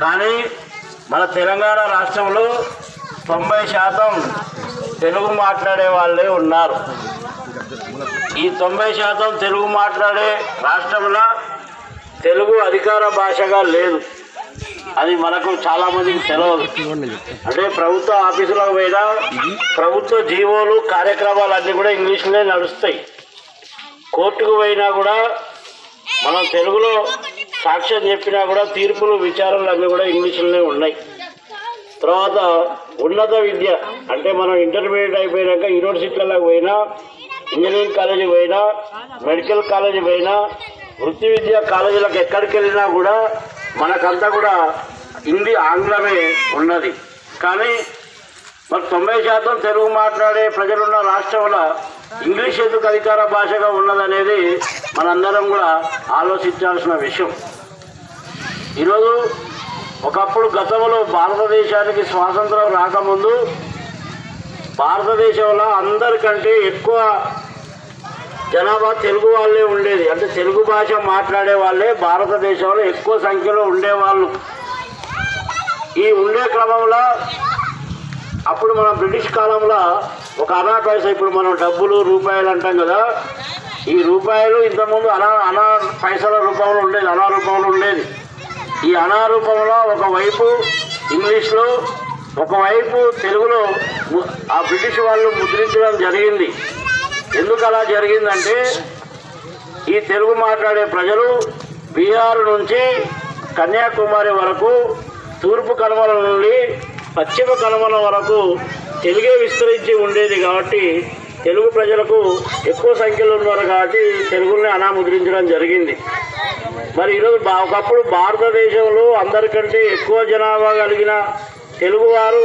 కానీ మన తెలంగాణ రాష్ట్రంలో తొంభై శాతం తెలుగు మాట్లాడే వాళ్ళే ఉన్నారు. ఈ తొంభై శాతం తెలుగు మాట్లాడే రాష్ట్రంలో తెలుగు అధికార భాషగా లేదు. అది మనకు చాలామందికి తెలియదు అంటే ప్రభుత్వ ఆఫీసులకు పోయినా ప్రభుత్వ జీవోలు కార్యక్రమాలు అన్నీ కూడా ఇంగ్లీష్లోనే నడుస్తాయి. కోర్టుకు పోయినా కూడా మనం తెలుగులో సాక్ష్యం చెప్పినా కూడా తీర్పులు విచారణలు అన్నీ కూడా ఇంగ్లీష్లోనే ఉన్నాయి. తర్వాత ఉన్నత విద్య అంటే మనం ఇంటర్మీడియట్ అయిపోయినాక యూనివర్సిటీలకు పోయినా ఇంజనీరింగ్ కాలేజీకి పోయినా మెడికల్ కాలేజీ పోయినా వృత్తి విద్యా కాలేజీలకు ఎక్కడికి వెళ్ళినా కూడా మనకంతా కూడా హిందీ ఆంగ్లమే ఉన్నది. కానీ మరి తొంభై శాతం తెలుగు మాట్లాడే ప్రజలున్న రాష్ట్రంలో ఇంగ్లీష్ ఎందుకు అధికార భాషగా ఉన్నదనేది మనందరం కూడా ఆలోచించాల్సిన విషయం. ఈరోజు ఒకప్పుడు గతంలో భారతదేశానికి స్వాతంత్రం రాకముందు భారతదేశంలో అందరికంటే ఎక్కువ జనాభా తెలుగు వాళ్ళే ఉండేది. అంటే తెలుగు భాష మాట్లాడే వాళ్ళే భారతదేశంలో ఎక్కువ సంఖ్యలో ఉండేవాళ్ళు. ఈ ఉండే క్రమంలో అప్పుడు మనం బ్రిటిష్ కాలంలో ఒక అనా పైసా ఇప్పుడు మనం డబ్బులు రూపాయలు అంటాం కదా. ఈ రూపాయలు ఇంతకుముందు అనా అనా పైసల రూపంలో ఉండేది అనా రూపంలో ఉండేది. ఈ అనారూపంలో ఒకవైపు ఇంగ్లీష్లో ఒకవైపు తెలుగులో ఆ బ్రిటిష్ వాళ్ళు ముద్రించడం జరిగింది. ఎందుకు అలా జరిగిందంటే ఈ తెలుగు మాట్లాడే ప్రజలు బీహార్ నుంచి కన్యాకుమారి వరకు తూర్పు కనుమల నుండి పశ్చిమ కనుమల వరకు తెలుగే విస్తరించి ఉండేది కాబట్టి తెలుగు ప్రజలకు ఎక్కువ సంఖ్యలో ఉన్నారు కాబట్టి తెలుగుని అనాముద్రించడం జరిగింది. మరి ఈరోజు ఒకప్పుడు భారతదేశంలో అందరికంటే ఎక్కువ జనాభా కలిగిన తెలుగువారు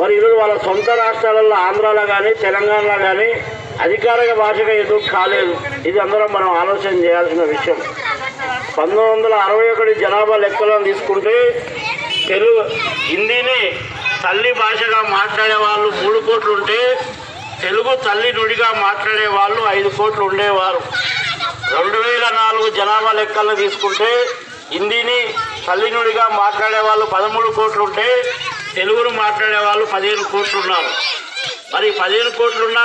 మరి ఈరోజు వాళ్ళ సొంత రాష్ట్రాలలో ఆంధ్రాలో కానీ తెలంగాణలో కానీ అధికారిక భాషగా ఎందుకు కాలేదు. ఇది అందరం మనం ఆలోచన చేయాల్సిన విషయం. పంతొమ్మిది వందల అరవై ఒకటి జనాభా లెక్కలను తీసుకుంటే తెలుగు హిందీని తల్లి భాషగా మాట్లాడే వాళ్ళు మూడు కోట్లు ఉంటే తెలుగు తల్లి నుడిగా మాట్లాడే వాళ్ళు ఐదు కోట్లు ఉండేవారు. రెండు వేల నాలుగు జనాభా లెక్కలను తీసుకుంటే హిందీని తల్లినుడిగా మాట్లాడే వాళ్ళు పదమూడు కోట్లు ఉంటే తెలుగును మాట్లాడే వాళ్ళు పదిహేను కోట్లు ఉన్నారు మరి పదిహేను కోట్లున్న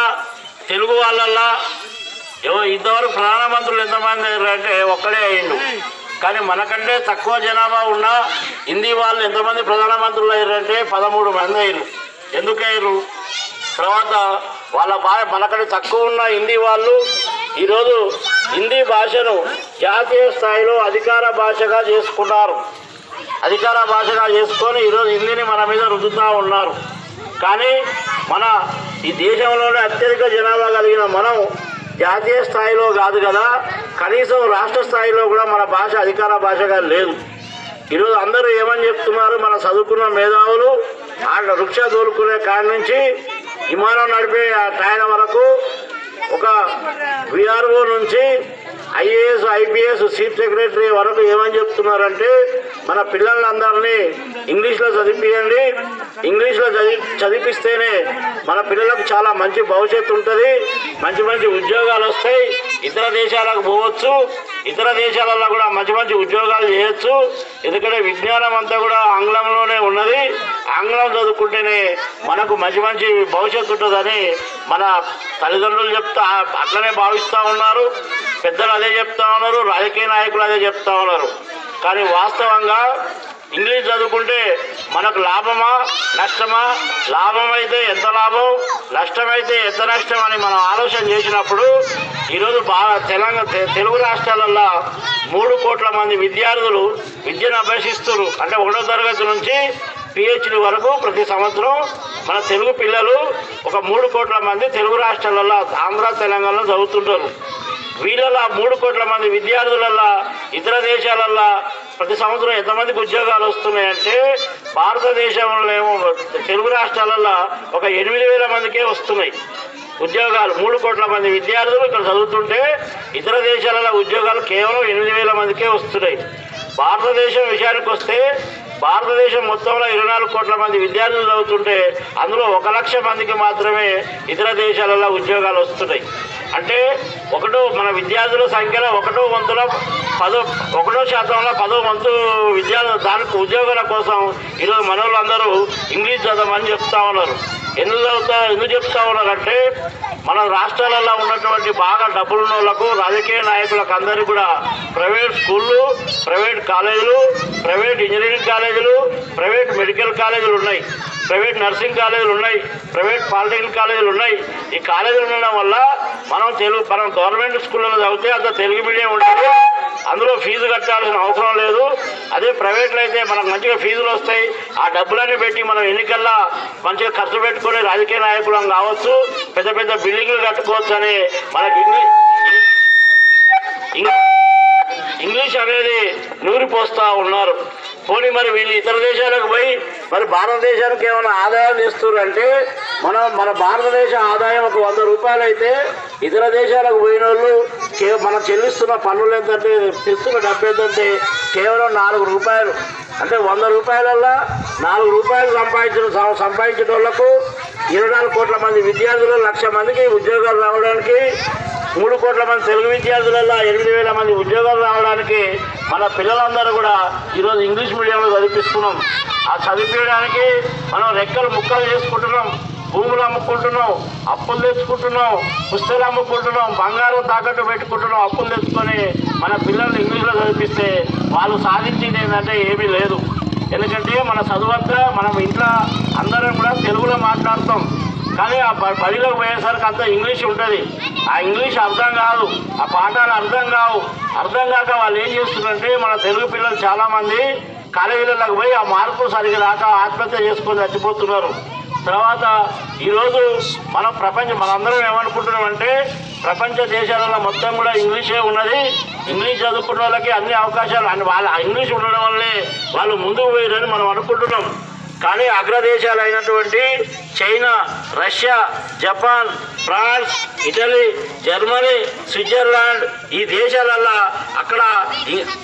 తెలుగు వాళ్ళల్లా ఏవో ఇంతవరకు ప్రధానమంత్రులు ఎంతమంది అంటే ఒక్కడే అయ్యిండు. కానీ మనకంటే తక్కువ జనాభా ఉన్న హిందీ వాళ్ళు ఎంతమంది ప్రధానమంత్రులు అయ్యారంటే పదమూడు మంది అయ్యారు ఎందుకయ్యారు తర్వాత వాళ్ళ భాష మనకంటే తక్కువ ఉన్న హిందీ వాళ్ళు ఈరోజు హిందీ భాషను జాతీయ స్థాయిలో అధికార భాషగా చేసుకున్నారు. అధికార భాషగా చేసుకొని ఈరోజు హిందీని మన మీద రుద్దుతూ ఉన్నారు. కానీ మన ఈ దేశంలోనే అత్యధిక జనాభా కలిగిన మనం జాతీయ స్థాయిలో కాదు కదా కనీసం రాష్ట్ర స్థాయిలో కూడా మన భాష అధికార భాషగా లేదు. ఈరోజు అందరూ ఏమని చెప్తున్నారు? మన చదువుకున్న మేధావులు ఆ వృక్ష దూరుకునే కాడి నుంచి విమానం నడిపే ఆ వరకు ఒక విఆర్ఓ నుంచి ఐఏఎస్ ఐపీఎస్ చీఫ్ సెక్రటరీ వరకు ఏమని చెప్తున్నారంటే మన పిల్లలందరినీ ఇంగ్లీష్లో చదివియండి ఇంగ్లీష్లో చదివి చదివిస్తేనే మన పిల్లలకు చాలా మంచి భవిష్యత్తు ఉంటుంది. మంచి మంచి ఉద్యోగాలు వస్తాయి. ఇతర దేశాలకు పోవచ్చు. ఇతర దేశాలలో కూడా మంచి మంచి ఉద్యోగాలు చేయొచ్చు. ఎందుకంటే విజ్ఞానం అంతా కూడా ఆంగ్లంలోనే ఉన్నది. ఆంగ్లం చదువుకుంటేనే మనకు మంచి మంచి భవిష్యత్తు ఉంటుందని మన తల్లిదండ్రులు చెప్తా అట్లనే భావిస్తూ ఉన్నారు. పెద్దలు అదే చెప్తా ఉన్నారు. రాజకీయ నాయకులు అదే చెప్తా ఉన్నారు. కానీ వాస్తవంగా ఇంగ్లీష్ చదువుకుంటే మనకు లాభమా నష్టమా? లాభం అయితే ఎంత లాభం నష్టమైతే ఎంత నష్టం అని మనం ఆలోచన చేసినప్పుడు ఈరోజు బాగా తెలంగాణ తె- తెలుగు రాష్ట్రాలలో మూడు కోట్ల మంది విద్యార్థులు విద్యను అభ్యసిస్తున్నారు. అంటే ఒకటో తరగతి నుంచి పిహెచ్డి వరకు ప్రతి సంవత్సరం మన తెలుగు పిల్లలు ఒక మూడు కోట్ల మంది తెలుగు రాష్ట్రాలలో ఆంధ్ర తెలంగాణలో చదువుతుంటారు. వీళ్ళలో మూడు కోట్ల మంది విద్యార్థులల్లో ఇతర దేశాలల్లా ప్రతి సంవత్సరం ఎంతమందికి ఉద్యోగాలు వస్తున్నాయంటే భారతదేశంలో ఏమో తెలుగు రాష్ట్రాలలో ఒక ఎనిమిది వేల మందికే వస్తున్నాయి ఉద్యోగాలు. మూడు కోట్ల మంది విద్యార్థులు ఇక్కడ చదువుతుంటే ఇతర దేశాలలో ఉద్యోగాలు కేవలం ఎనిమిది వేల మందికే వస్తున్నాయి. భారతదేశం విషయానికి వస్తే భారతదేశం మొత్తంలో ఇరవై నాలుగు కోట్ల మంది విద్యార్థులు చదువుతుంటే అందులో ఒక లక్ష మందికి మాత్రమే ఇతర దేశాలలో ఉద్యోగాలు వస్తున్నాయి. అంటే ఒకటో మన విద్యార్థుల సంఖ్యలో ఒకటో వంతుల పదో ఒకటో శాతంలో పదో వంతు విద్యార్థులు దానికి ఉద్యోగాల కోసం ఈరోజు మన ఇంగ్లీష్ చదవమని చెప్తా ఉన్నారు. ఎందుకు చదువుతా ఎందుకు చెప్తా ఉన్నారంటే మన రాష్ట్రాలలో ఉన్నటువంటి బాగా డబ్బులున్న వాళ్ళకు రాజకీయ నాయకులకు అందరికీ కూడా ప్రైవేట్ స్కూళ్ళు ప్రైవేట్ కాలేజీలు ప్రైవేట్ ఇంజనీరింగ్ కాలేజీలు ప్రైవేట్ మెడికల్ కాలేజీలు ఉన్నాయి. ప్రైవేట్ నర్సింగ్ కాలేజీలు ఉన్నాయి ప్రైవేట్ పాలిటెక్నిక్ కాలేజీలు ఉన్నాయి. ఈ కాలేజీలు ఉండడం వల్ల మనం తెలుగు మనం గవర్నమెంట్ స్కూళ్ళలో చదివితే అంత తెలుగు మీడియం ఉంటుంది. అందులో ఫీజు కట్టాల్సిన అవసరం లేదు. అదే ప్రైవేట్లో అయితే మనకు మంచిగా ఫీజులు వస్తాయి. ఆ డబ్బులన్నీ పెట్టి మనం ఎన్నికల్లో మంచిగా ఖర్చు పెట్టుకొని రాజకీయ నాయకులం కావచ్చు పెద్ద పెద్ద బిల్డింగ్లు కట్టుకోవచ్చు అని మనకి ఇంగ్లీష్ ఇంగ్- ఇంగ్లీష్ అనేది నూరిపోస్తూ ఉన్నారు. పోనీ మరి వీళ్ళు ఇతర దేశాలకు పోయి మరి భారతదేశానికి ఏమైనా ఆదాయం ఇస్తున్నారు అంటే మనం మన భారతదేశ ఆదాయం ఒక వంద రూపాయలు అయితే ఇతర దేశాలకు పోయిన వాళ్ళు మనం చెల్లిస్తున్న పన్నులు ఏంటంటే తెస్తున్న డబ్బు ఏంటంటే కేవలం నాలుగు రూపాయలు. అంటే వంద రూపాయలల్లో నాలుగు రూపాయలు సంపాదించిన సంపాదించిన వాళ్ళకు ఇరవై నాలుగు కోట్ల మంది విద్యార్థులు లక్ష మందికి ఉద్యోగాలు రావడానికి మూడు కోట్ల మంది తెలుగు విద్యార్థులలో ఎనిమిది వేల మంది ఉద్యోగాలు రావడానికి మన పిల్లలందరూ కూడా ఈరోజు ఇంగ్లీష్ మీడియంలో చదివిస్తున్నాం ఆ చదివించడానికి మనం రెక్కలు ముక్కలు చేసుకుంటున్నాం భూములు అమ్ముకుంటున్నాం అప్పులు తెచ్చుకుంటున్నాం పుస్తకాలు అమ్ముకుంటున్నాం బంగారం తాకట్టు పెట్టుకుంటున్నాం అప్పులు తెచ్చుకొని మన పిల్లల్ని ఇంగ్లీష్లో చదివిస్తే వాళ్ళు సాధించింది ఏంటంటే ఏమీ లేదు. ఎందుకంటే మన చదువంతా మనం ఇంట్లో అందరం కూడా తెలుగులో మాట్లాడతాం. కానీ ఆ బ- బడిలోకి పోయేసరికి అంత ఇంగ్లీష్ ఉంటుంది. ఆ ఇంగ్లీష్ అర్థం కాదు ఆ పాఠాలు అర్థం కావు. అర్థం కాక వాళ్ళు ఏం చేస్తున్నారంటే మన తెలుగు పిల్లలు చాలామంది కాలేజీలకు పోయి ఆ మార్కులు సరిగ్గా రాక ఆత్మహత్య చేసుకొని చచ్చిపోతున్నారు. తర్వాత ఈరోజు మనం ప్రపంచం మనందరం ఏమనుకుంటున్నామంటే ప్రపంచ దేశాలలో మొత్తం కూడా ఇంగ్లీషే ఉన్నది. ఇంగ్లీష్ చదువుకున్న వాళ్ళకి అన్ని అవకాశాలు అని వాళ్ళ ఇంగ్లీష్ ఉండడం వల్లే వాళ్ళు ముందుకు పోయారని మనం అనుకుంటున్నాం. కానీ అగ్రదేశాలు అయినటువంటి China Russia Japan France Italy Germany Switzerland ఈ దేశాలల్లో అక్కడ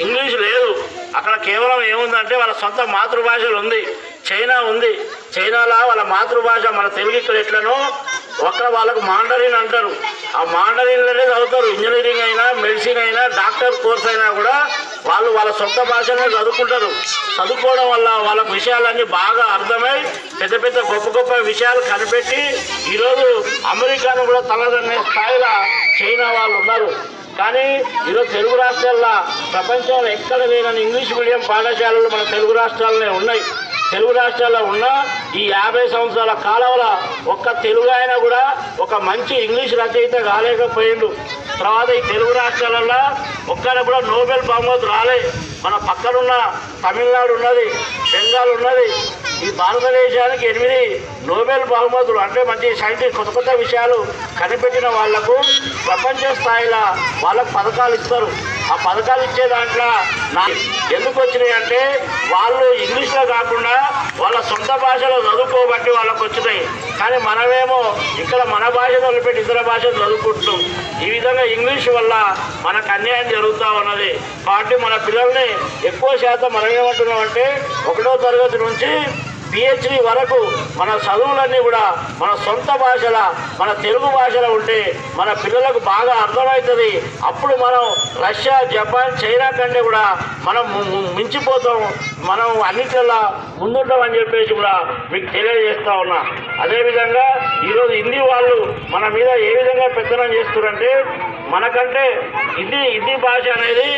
ఇంగ్లీష్ లేదు. అక్కడ కేవలం ఏముందంటే వాళ్ళ సొంత మాతృభాషలు ఉంది. చైనా ఉంది. చైనాలో వాళ్ళ మాతృభాష మన తెలుగు ఇక్కడ ఎట్లనో ఒక్క వాళ్ళకు మాండరిన్ అంటారు. ఆ మాండరిన్లోనే చదువుతారు. ఇంజనీరింగ్ అయినా మెడిసిన్ అయినా డాక్టర్ కోర్స్ అయినా కూడా వాళ్ళు వాళ్ళ సొంత భాషనే చదువుకుంటారు. చదువుకోవడం వల్ల వాళ్ళకు విషయాలన్నీ బాగా అర్థమై పెద్ద పెద్ద గొప్ప గొప్ప విషయాలు కనిపెట్టి ఈరోజు అమెరికాను కూడా తలదన్నే స్థాయిలో చైనా వాళ్ళు ఉన్నారు. కానీ ఈరోజు తెలుగు రాష్ట్రాల్లో ప్రపంచంలో ఎక్కడ లేనని ఇంగ్లీష్ మీడియం పాఠశాలలు మన తెలుగు రాష్ట్రాలనే ఉన్నాయి. తెలుగు రాష్ట్రాల్లో ఉన్న ఈ యాభై సంవత్సరాల కాలంలో ఒక్క తెలుగు ఆయన కూడా ఒక మంచి ఇంగ్లీష్ రచయిత కాలేకపోయిండు తర్వాత ఈ తెలుగు రాష్ట్రాలలో ఒక్కడ కూడా నోబెల్ బహుమతి రాలే. మన పక్కనున్న తమిళనాడు ఉన్నది బెంగాల్ ఉన్నది ఈ భారతదేశానికి ఎనిమిది నోబెల్ బహుమతులు అంటే మంచి సైంటిస్ట్ కొత్త కొత్త విషయాలు కనిపెట్టిన వాళ్ళకు ప్రపంచ స్థాయిలో వాళ్ళకు పథకాలు ఇస్తారు. ఆ పథకాలు ఇచ్చే దాంట్లో నా ఎందుకు వచ్చినాయి అంటే వాళ్ళు ఇంగ్లీష్లో కాకుండా వాళ్ళ సొంత భాషలో చదువుకోబట్టి వాళ్ళకు వచ్చినాయి. కానీ మనమేమో ఇక్కడ మన భాషను వదిలిపెట్టి ఇతర భాషలు చదువుకుంటున్నాం. ఈ విధంగా ఇంగ్లీష్ వల్ల మనకు అన్యాయం జరుగుతూ ఉన్నది. కాబట్టి మన పిల్లల్ని ఎక్కువ శాతం మనం ఏమంటున్నాం అంటే ఒకటో తరగతి నుంచి పిహెచ్డి వరకు మన చదువులన్నీ కూడా మన సొంత భాషల మన తెలుగు భాషలో ఉంటే మన పిల్లలకు బాగా అర్థమవుతుంది. అప్పుడు మనం రష్యా జపాన్ చైనా కంటే కూడా మనం మించిపోతాం. మనం అన్నిట్లలో ముందుంటామని చెప్పేసి కూడా మీకు తెలియజేస్తా ఉన్నా. అదేవిధంగా ఈరోజు హిందీ వాళ్ళు మన మీద ఏ విధంగా పెత్తనం చేస్తున్నారంటే మనకంటే హిందీ హిందీ భాష అనేది